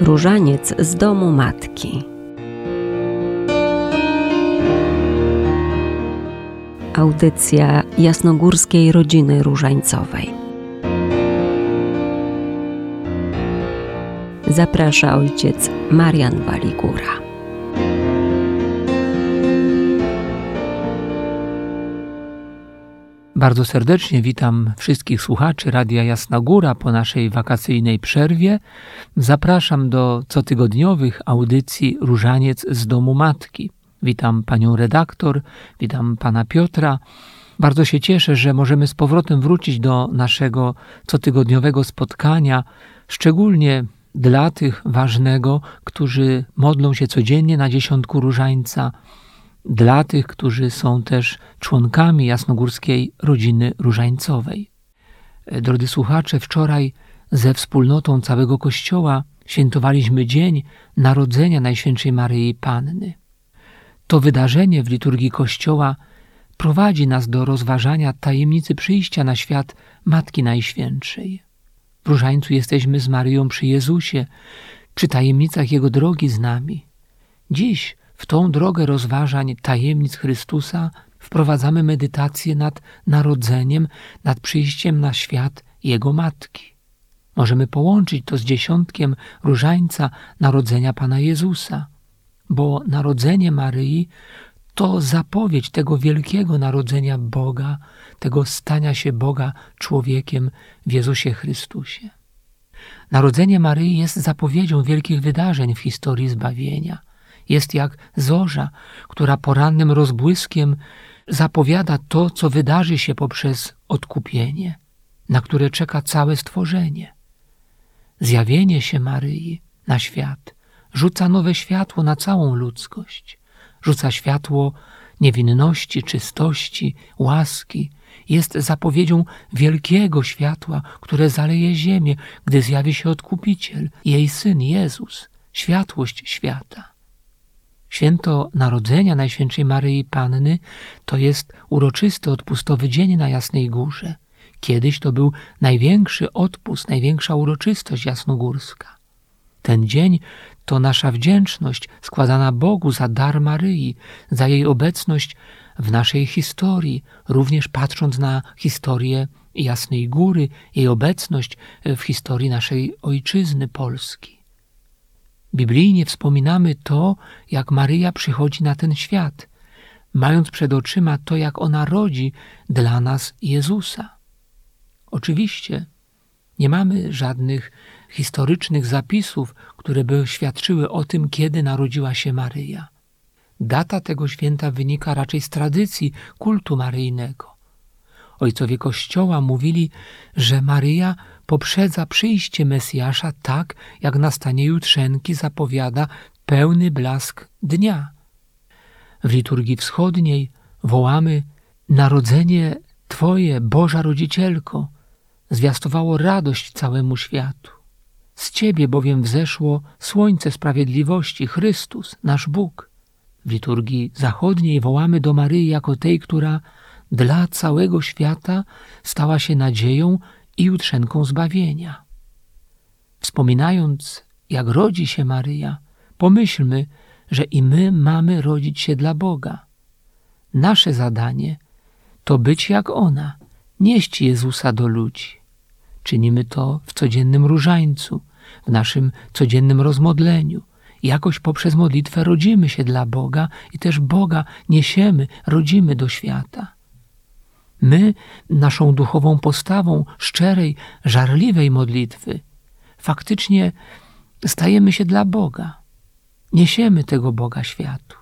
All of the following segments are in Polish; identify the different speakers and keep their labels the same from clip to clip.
Speaker 1: Różaniec z domu matki. Audycja jasnogórskiej rodziny różańcowej. Zaprasza ojciec Marian Waligura.
Speaker 2: Bardzo serdecznie witam wszystkich słuchaczy Radia Jasna Góra po naszej wakacyjnej przerwie. Zapraszam do cotygodniowych audycji Różaniec z domu matki. Witam panią redaktor, witam pana Piotra. Bardzo się cieszę, że możemy z powrotem wrócić do naszego cotygodniowego spotkania, szczególnie dla tych ważnego, którzy modlą się codziennie na dziesiątku różańca dla tych, którzy są też członkami jasnogórskiej rodziny różańcowej. Drodzy słuchacze, wczoraj ze wspólnotą całego Kościoła świętowaliśmy Dzień Narodzenia Najświętszej Maryi Panny. To wydarzenie w liturgii Kościoła prowadzi nas do rozważania tajemnicy przyjścia na świat Matki Najświętszej. W Różańcu jesteśmy z Maryją przy Jezusie, przy tajemnicach Jego drogi z nami. Dziś w tą drogę rozważań tajemnic Chrystusa wprowadzamy medytację nad narodzeniem, nad przyjściem na świat Jego Matki. Możemy połączyć to z dziesiątkiem różańca narodzenia Pana Jezusa, bo narodzenie Maryi to zapowiedź tego wielkiego narodzenia Boga, tego stania się Boga człowiekiem w Jezusie Chrystusie. Narodzenie Maryi jest zapowiedzią wielkich wydarzeń w historii zbawienia – jest jak zorza, która porannym rozbłyskiem zapowiada to, co wydarzy się poprzez odkupienie, na które czeka całe stworzenie. Zjawienie się Maryi na świat rzuca nowe światło na całą ludzkość, rzuca światło niewinności, czystości, łaski, jest zapowiedzią wielkiego światła, które zaleje ziemię, gdy zjawi się Odkupiciel, jej Syn Jezus, światłość świata. Święto Narodzenia Najświętszej Maryi Panny to jest uroczysty odpustowy dzień na Jasnej Górze. Kiedyś to był największy odpust, największa uroczystość jasnogórska. Ten dzień to nasza wdzięczność składana Bogu za dar Maryi, za jej obecność w naszej historii, również patrząc na historię Jasnej Góry, jej obecność w historii naszej ojczyzny Polski. Biblijnie wspominamy to, jak Maryja przychodzi na ten świat, mając przed oczyma to, jak ona rodzi dla nas Jezusa. Oczywiście nie mamy żadnych historycznych zapisów, które by świadczyły o tym, kiedy narodziła się Maryja. Data tego święta wynika raczej z tradycji kultu maryjnego. Ojcowie Kościoła mówili, że Maryja poprzedza przyjście Mesjasza tak, jak nastanie jutrzenki zapowiada pełny blask dnia. W liturgii wschodniej wołamy Narodzenie Twoje, Boża Rodzicielko, zwiastowało radość całemu światu. Z Ciebie bowiem wzeszło słońce sprawiedliwości, Chrystus, nasz Bóg. W liturgii zachodniej wołamy do Maryi jako tej, która dla całego świata stała się nadzieją i jutrzenką zbawienia. Wspominając, jak rodzi się Maryja, pomyślmy, że i my mamy rodzić się dla Boga. Nasze zadanie to być jak ona, nieść Jezusa do ludzi. Czynimy to w codziennym różańcu, w naszym codziennym rozmodleniu. Jakoś poprzez modlitwę rodzimy się dla Boga i też Boga niesiemy, rodzimy do świata. My, naszą duchową postawą szczerej, żarliwej modlitwy, faktycznie stajemy się dla Boga. Niesiemy tego Boga światu.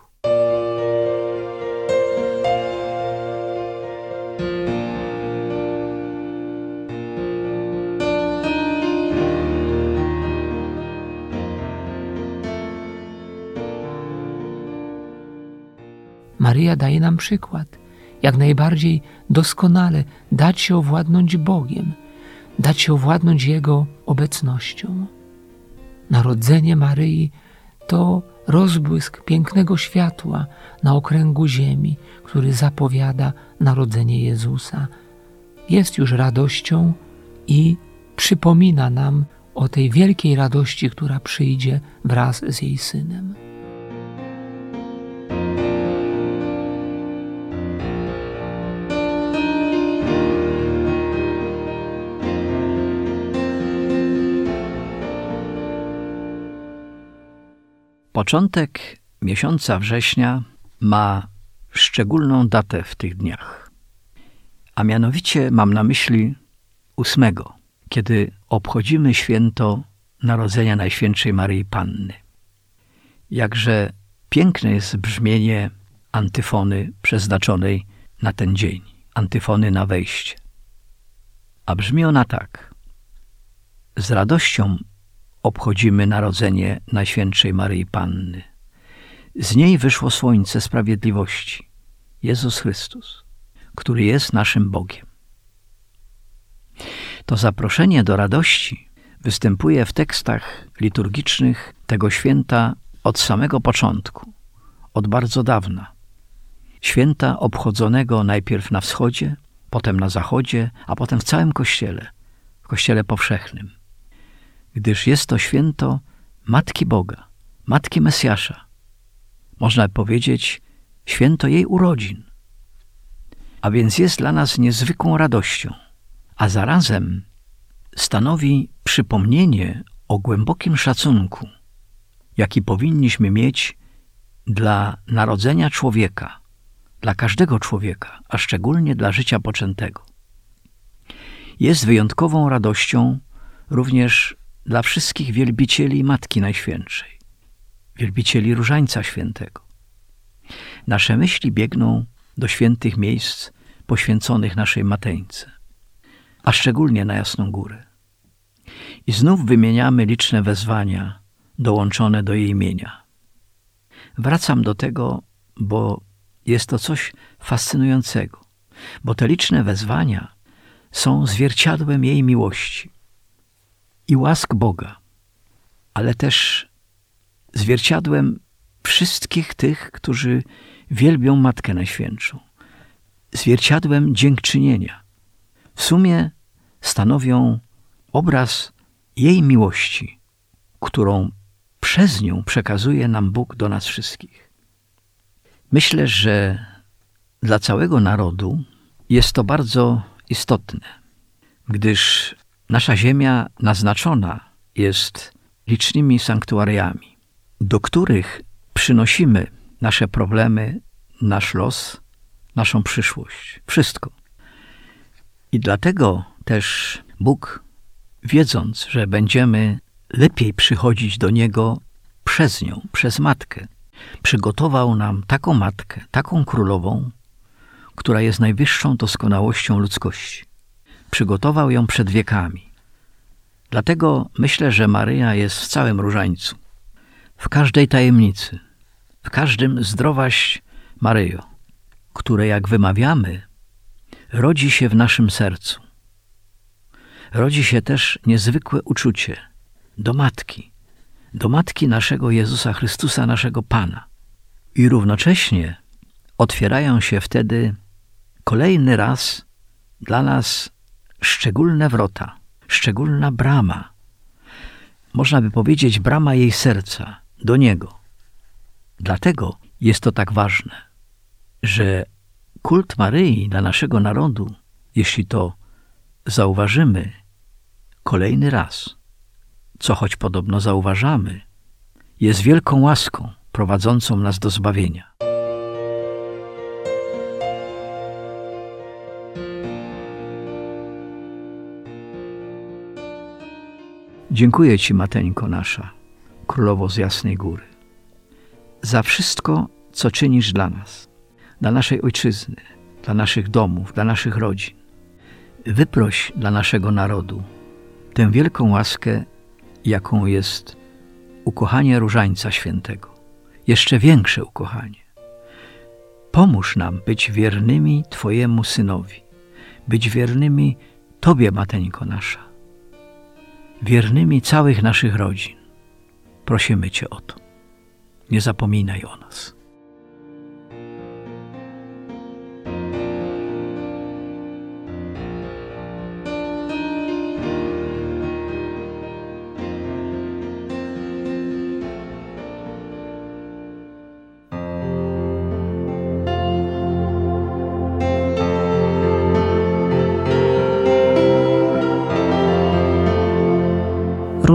Speaker 2: Maryja daje nam przykład jak najbardziej doskonale dać się owładnąć Bogiem, dać się owładnąć Jego obecnością. Narodzenie Maryi to rozbłysk pięknego światła na okręgu ziemi, który zapowiada narodzenie Jezusa. Jest już radością i przypomina nam o tej wielkiej radości, która przyjdzie wraz z jej synem.
Speaker 3: Początek miesiąca września ma szczególną datę w tych dniach. A mianowicie mam na myśli ósmego, kiedy obchodzimy święto Narodzenia Najświętszej Maryi Panny. Jakże piękne jest brzmienie antyfony przeznaczonej na ten dzień, antyfony na wejście. A brzmi ona tak. Z radością obchodzimy narodzenie Najświętszej Maryi Panny. Z niej wyszło słońce sprawiedliwości, Jezus Chrystus, który jest naszym Bogiem. To zaproszenie do radości występuje w tekstach liturgicznych tego święta od samego początku, od bardzo dawna. Święta obchodzonego najpierw na wschodzie, potem na zachodzie, a potem w całym Kościele, w Kościele powszechnym. Gdyż jest to święto Matki Boga, Matki Mesjasza. Można powiedzieć, święto jej urodzin. A więc jest dla nas niezwykłą radością – a zarazem stanowi przypomnienie o głębokim szacunku, jaki powinniśmy mieć dla narodzenia człowieka, dla każdego człowieka, a szczególnie dla życia poczętego. Jest wyjątkową radością również dla wszystkich wielbicieli Matki Najświętszej, wielbicieli Różańca Świętego. Nasze myśli biegną do świętych miejsc poświęconych naszej Mateńce a szczególnie na Jasną Górę. I znów wymieniamy liczne wezwania dołączone do jej imienia. Wracam do tego, bo jest to coś fascynującego, bo te liczne wezwania są zwierciadłem jej miłości i łask Boga, ale też zwierciadłem wszystkich tych, którzy wielbią Matkę Najświętszą, zwierciadłem dziękczynienia. W sumie stanowią obraz jej miłości, którą przez nią przekazuje nam Bóg do nas wszystkich. Myślę, że dla całego narodu jest to bardzo istotne, gdyż nasza ziemia naznaczona jest licznymi sanktuariami, do których przynosimy nasze problemy, nasz los, naszą przyszłość, wszystko. I dlatego też Bóg, wiedząc, że będziemy lepiej przychodzić do Niego przez nią, przez Matkę, przygotował nam taką Matkę, taką Królową, która jest najwyższą doskonałością ludzkości. Przygotował ją przed wiekami. Dlatego myślę, że Maryja jest w całym różańcu, w każdej tajemnicy, w każdym zdrowaś Maryjo, które jak wymawiamy, rodzi się w naszym sercu rodzi się też niezwykłe uczucie do Matki, do Matki naszego Jezusa Chrystusa, naszego Pana. I równocześnie otwierają się wtedy kolejny raz dla nas szczególne wrota, szczególna brama. Można by powiedzieć brama jej serca do Niego. Dlatego jest to tak ważne, że kult Maryi dla naszego narodu, jeśli to zauważymy kolejny raz, co choć podobno zauważamy, jest wielką łaską prowadzącą nas do zbawienia. Dziękuję Ci, Mateńko nasza, królowo z Jasnej Góry, za wszystko, co czynisz dla nas, dla naszej ojczyzny, dla naszych domów, dla naszych rodzin wyproś dla naszego narodu tę wielką łaskę, jaką jest ukochanie Różańca Świętego. Jeszcze większe ukochanie. Pomóż nam być wiernymi Twojemu Synowi, być wiernymi Tobie, Mateńko nasza, wiernymi całych naszych rodzin. Prosimy Cię o to. Nie zapominaj o nas.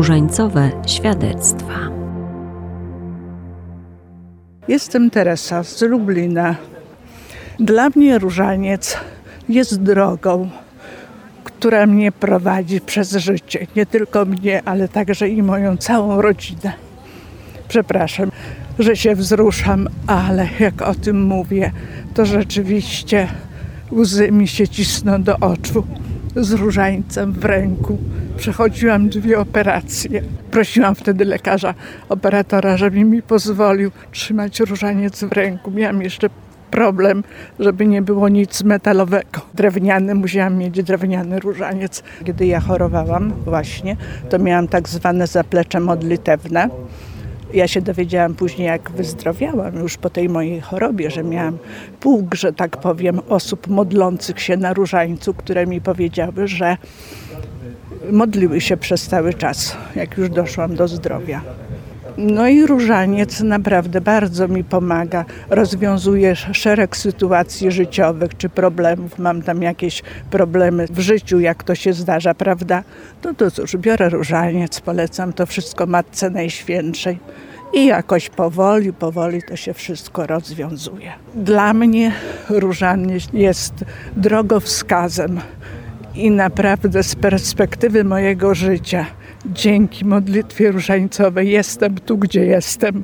Speaker 1: Różańcowe świadectwa.
Speaker 4: Jestem Teresa z Lublina. Dla mnie różaniec jest drogą, która mnie prowadzi przez życie. Nie tylko mnie, ale także i moją całą rodzinę. Przepraszam, że się wzruszam, ale jak o tym mówię, to rzeczywiście łzy mi się cisną do oczu z różańcem w ręku. Przechodziłam dwie operacje. Prosiłam wtedy lekarza, operatora, żeby mi pozwolił trzymać różaniec w ręku. Miałam jeszcze problem, żeby nie było nic metalowego. Drewniany, musiałam mieć drewniany różaniec. Kiedy ja chorowałam właśnie, to miałam tak zwane zaplecze modlitewne. Ja się dowiedziałam później, jak wyzdrowiałam już po tej mojej chorobie, że miałam pług, że tak powiem, osób modlących się na różańcu, które mi powiedziały, że modliły się przez cały czas, jak już doszłam do zdrowia. No i różaniec naprawdę bardzo mi pomaga. Rozwiązuje szereg sytuacji życiowych czy problemów. Mam tam jakieś problemy w życiu, jak to się zdarza, prawda? To, to cóż, biorę różaniec, polecam to wszystko Matce Najświętszej. I jakoś powoli, powoli to się wszystko rozwiązuje. Dla mnie różaniec jest drogowskazem i naprawdę z perspektywy mojego życia – dzięki modlitwie różańcowej jestem tu, gdzie jestem.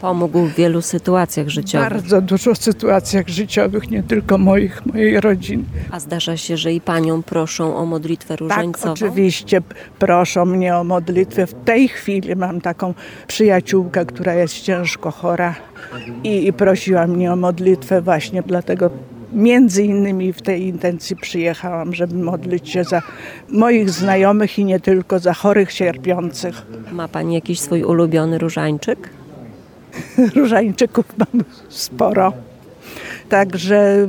Speaker 1: Pomógł w wielu sytuacjach życiowych.
Speaker 4: Bardzo dużo sytuacjach życiowych, nie tylko moich, mojej rodziny.
Speaker 1: A zdarza się, że i panią proszą o modlitwę różańcową?
Speaker 4: Tak, oczywiście proszą mnie o modlitwę. W tej chwili mam taką przyjaciółkę, która jest ciężko chora i, i prosiła mnie o modlitwę właśnie dlatego między innymi w tej intencji przyjechałam, żeby modlić się za moich znajomych i nie tylko za chorych, cierpiących.
Speaker 1: Ma Pani jakiś swój ulubiony różańczyk?
Speaker 4: Różańczyków mam sporo. Także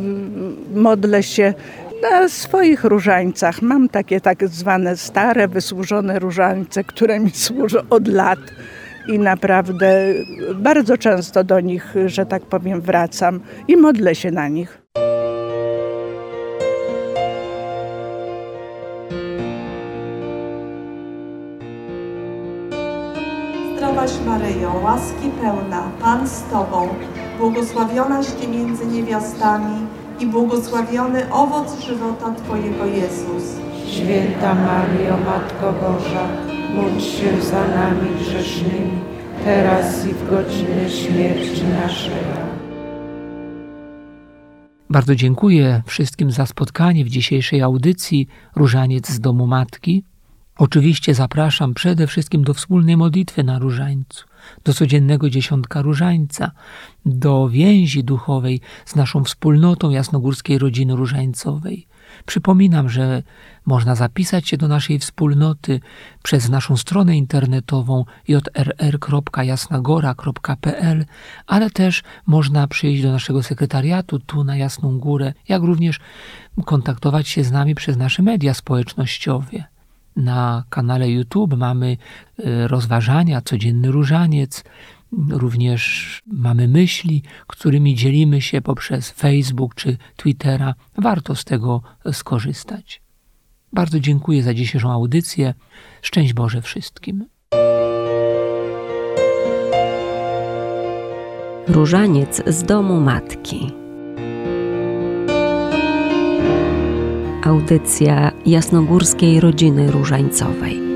Speaker 4: modlę się na swoich różańcach. Mam takie tak zwane stare, wysłużone różańce, które mi służą od lat i naprawdę bardzo często do nich, że tak powiem, wracam i modlę się na nich.
Speaker 5: Maryjo, łaski pełna, Pan z Tobą, błogosławionaś Ty między niewiastami i błogosławiony owoc żywota Twojego Jezus.
Speaker 6: Święta Maryjo, Matko Boża, módl się za nami grzesznymi, teraz i w godzinę śmierci naszej.
Speaker 2: Bardzo dziękuję wszystkim za spotkanie w dzisiejszej audycji Różaniec z Domu Matki. Oczywiście zapraszam przede wszystkim do wspólnej modlitwy na różańcu, do codziennego dziesiątka różańca, do więzi duchowej z naszą wspólnotą jasnogórskiej rodziny różańcowej. Przypominam, że można zapisać się do naszej wspólnoty przez naszą stronę internetową jrr.jasnagora.pl, ale też można przyjść do naszego sekretariatu tu na Jasną Górę, jak również kontaktować się z nami przez nasze media społecznościowe. Na kanale YouTube mamy y, rozważania, codzienny różaniec, również mamy myśli, którymi dzielimy się poprzez Facebook czy Twittera. Warto z tego skorzystać. Bardzo dziękuję za dzisiejszą audycję. Szczęść Boże wszystkim.
Speaker 1: Różaniec z domu matki. Audycja jasnogórskiej rodziny różańcowej.